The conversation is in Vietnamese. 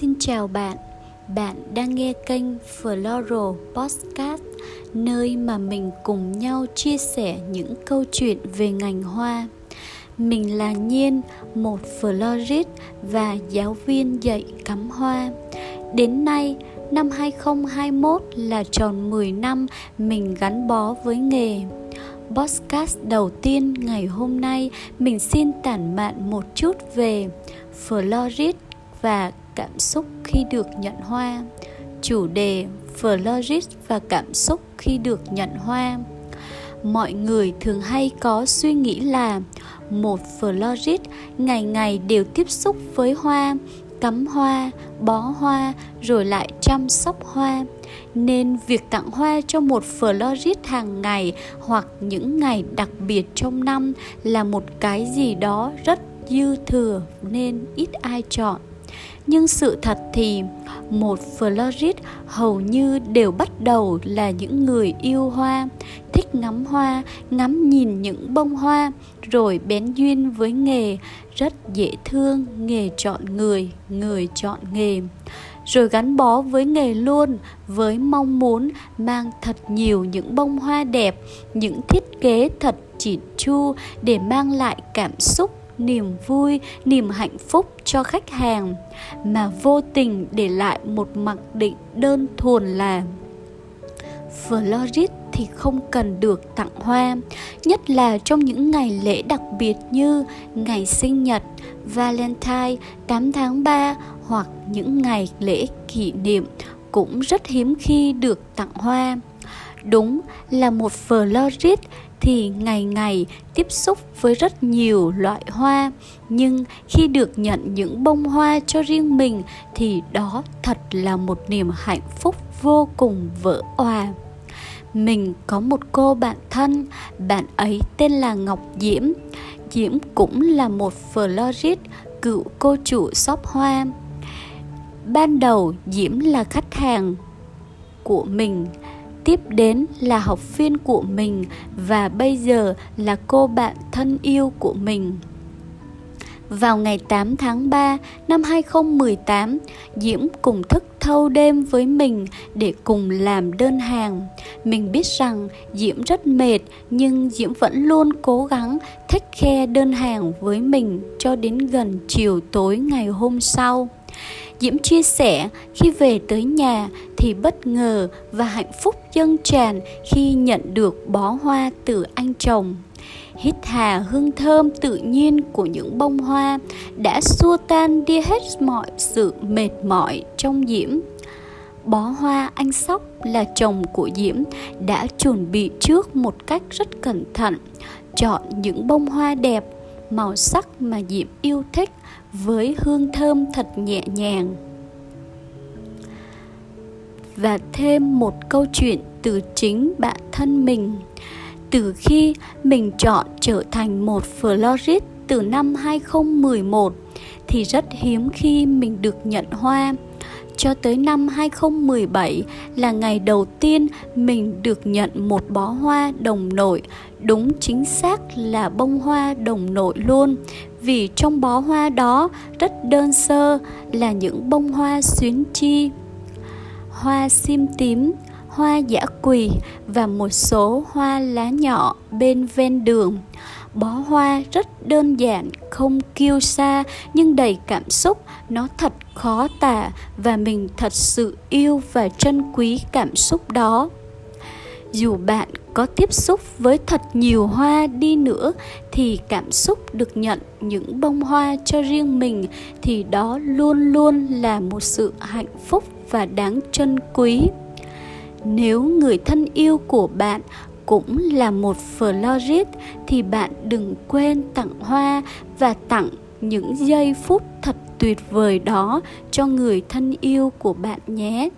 Xin chào bạn, bạn đang nghe kênh Floral Podcast Nơi mà mình cùng nhau chia sẻ những câu chuyện về ngành hoa. Mình là Nhiên, một florist và giáo viên dạy cắm hoa. Đến nay, năm 2021 là tròn 10 năm mình gắn bó với nghề. Podcast đầu tiên ngày hôm nay mình xin tản mạn một chút về florist và cảm xúc khi được nhận hoa. Chủ đề florist và cảm xúc khi được nhận hoa. Mọi người thường hay có suy nghĩ là một florist ngày ngày đều tiếp xúc với hoa cắm hoa, bó hoa, rồi lại chăm sóc hoa. Nên việc tặng hoa cho một florist hàng ngày hoặc những ngày đặc biệt trong năm là một cái gì đó rất dư thừa nên ít ai chọn nhưng sự thật thì một florist hầu như đều bắt đầu là những người yêu hoa, thích ngắm hoa, ngắm nhìn những bông hoa, rồi bén duyên với nghề, rất dễ thương, nghề chọn người người chọn nghề. Rồi gắn bó với nghề luôn, với mong muốn mang thật nhiều những bông hoa đẹp, những thiết kế thật chỉn chu để mang lại cảm xúc niềm vui, niềm hạnh phúc cho khách hàng, mà vô tình để lại một mặc định đơn thuần là florist thì không cần được tặng hoa, nhất là trong những ngày lễ đặc biệt như ngày sinh nhật, Valentine 8 tháng 3 hoặc những ngày lễ kỷ niệm cũng rất hiếm khi được tặng hoa đúng là một florist thì ngày ngày tiếp xúc với rất nhiều loại hoa. Nhưng khi được nhận những bông hoa cho riêng mình thì đó thật là một niềm hạnh phúc vô cùng vỡ òa. Mình có một cô bạn thân, bạn ấy tên là ngọc diễm. Diễm cũng là một florist cựu cô chủ shop hoa. Ban đầu diễm là khách hàng của mình tiếp đến là học viên của mình và bây giờ là cô bạn thân yêu của mình. Vào ngày 8 tháng 3 năm 2018, Diễm cùng thức thâu đêm với mình để cùng làm đơn hàng. Mình biết rằng Diễm rất mệt nhưng Diễm vẫn luôn cố gắng thích khe đơn hàng với mình cho đến gần chiều tối ngày hôm sau. Diễm chia sẻ khi về tới nhà thì bất ngờ và hạnh phúc dâng tràn khi nhận được bó hoa từ anh chồng. Hít hà hương thơm tự nhiên của những bông hoa đã xua tan đi hết mọi sự mệt mỏi trong Diễm. Bó hoa anh Sóc là chồng của Diễm đã chuẩn bị trước một cách rất cẩn thận, chọn những bông hoa đẹp màu sắc mà diệp yêu thích với hương thơm thật nhẹ nhàng. Và thêm một câu chuyện từ chính bản thân mình. Từ khi mình chọn trở thành một florist từ năm 2011 thì rất hiếm khi mình được nhận hoa cho tới năm 2017 là ngày đầu tiên mình được nhận một bó hoa đồng nội, đúng chính xác là bông hoa đồng nội luôn. Vì trong bó hoa đó rất đơn sơ là những bông hoa xuyến chi, hoa sim tím, hoa giả quỳ và một số hoa lá nhỏ bên ven đường bó hoa rất đơn giản, không kiêu xa nhưng đầy cảm xúc. Nó thật khó tả và mình thật sự yêu và trân quý cảm xúc đó. Dù bạn có tiếp xúc với thật nhiều hoa đi nữa, thì cảm xúc được nhận những bông hoa cho riêng mình, thì đó luôn luôn là một sự hạnh phúc và đáng trân quý. Nếu người thân yêu của bạn cũng là một florist thì bạn đừng quên tặng hoa và tặng những giây phút thật tuyệt vời đó cho người thân yêu của bạn nhé.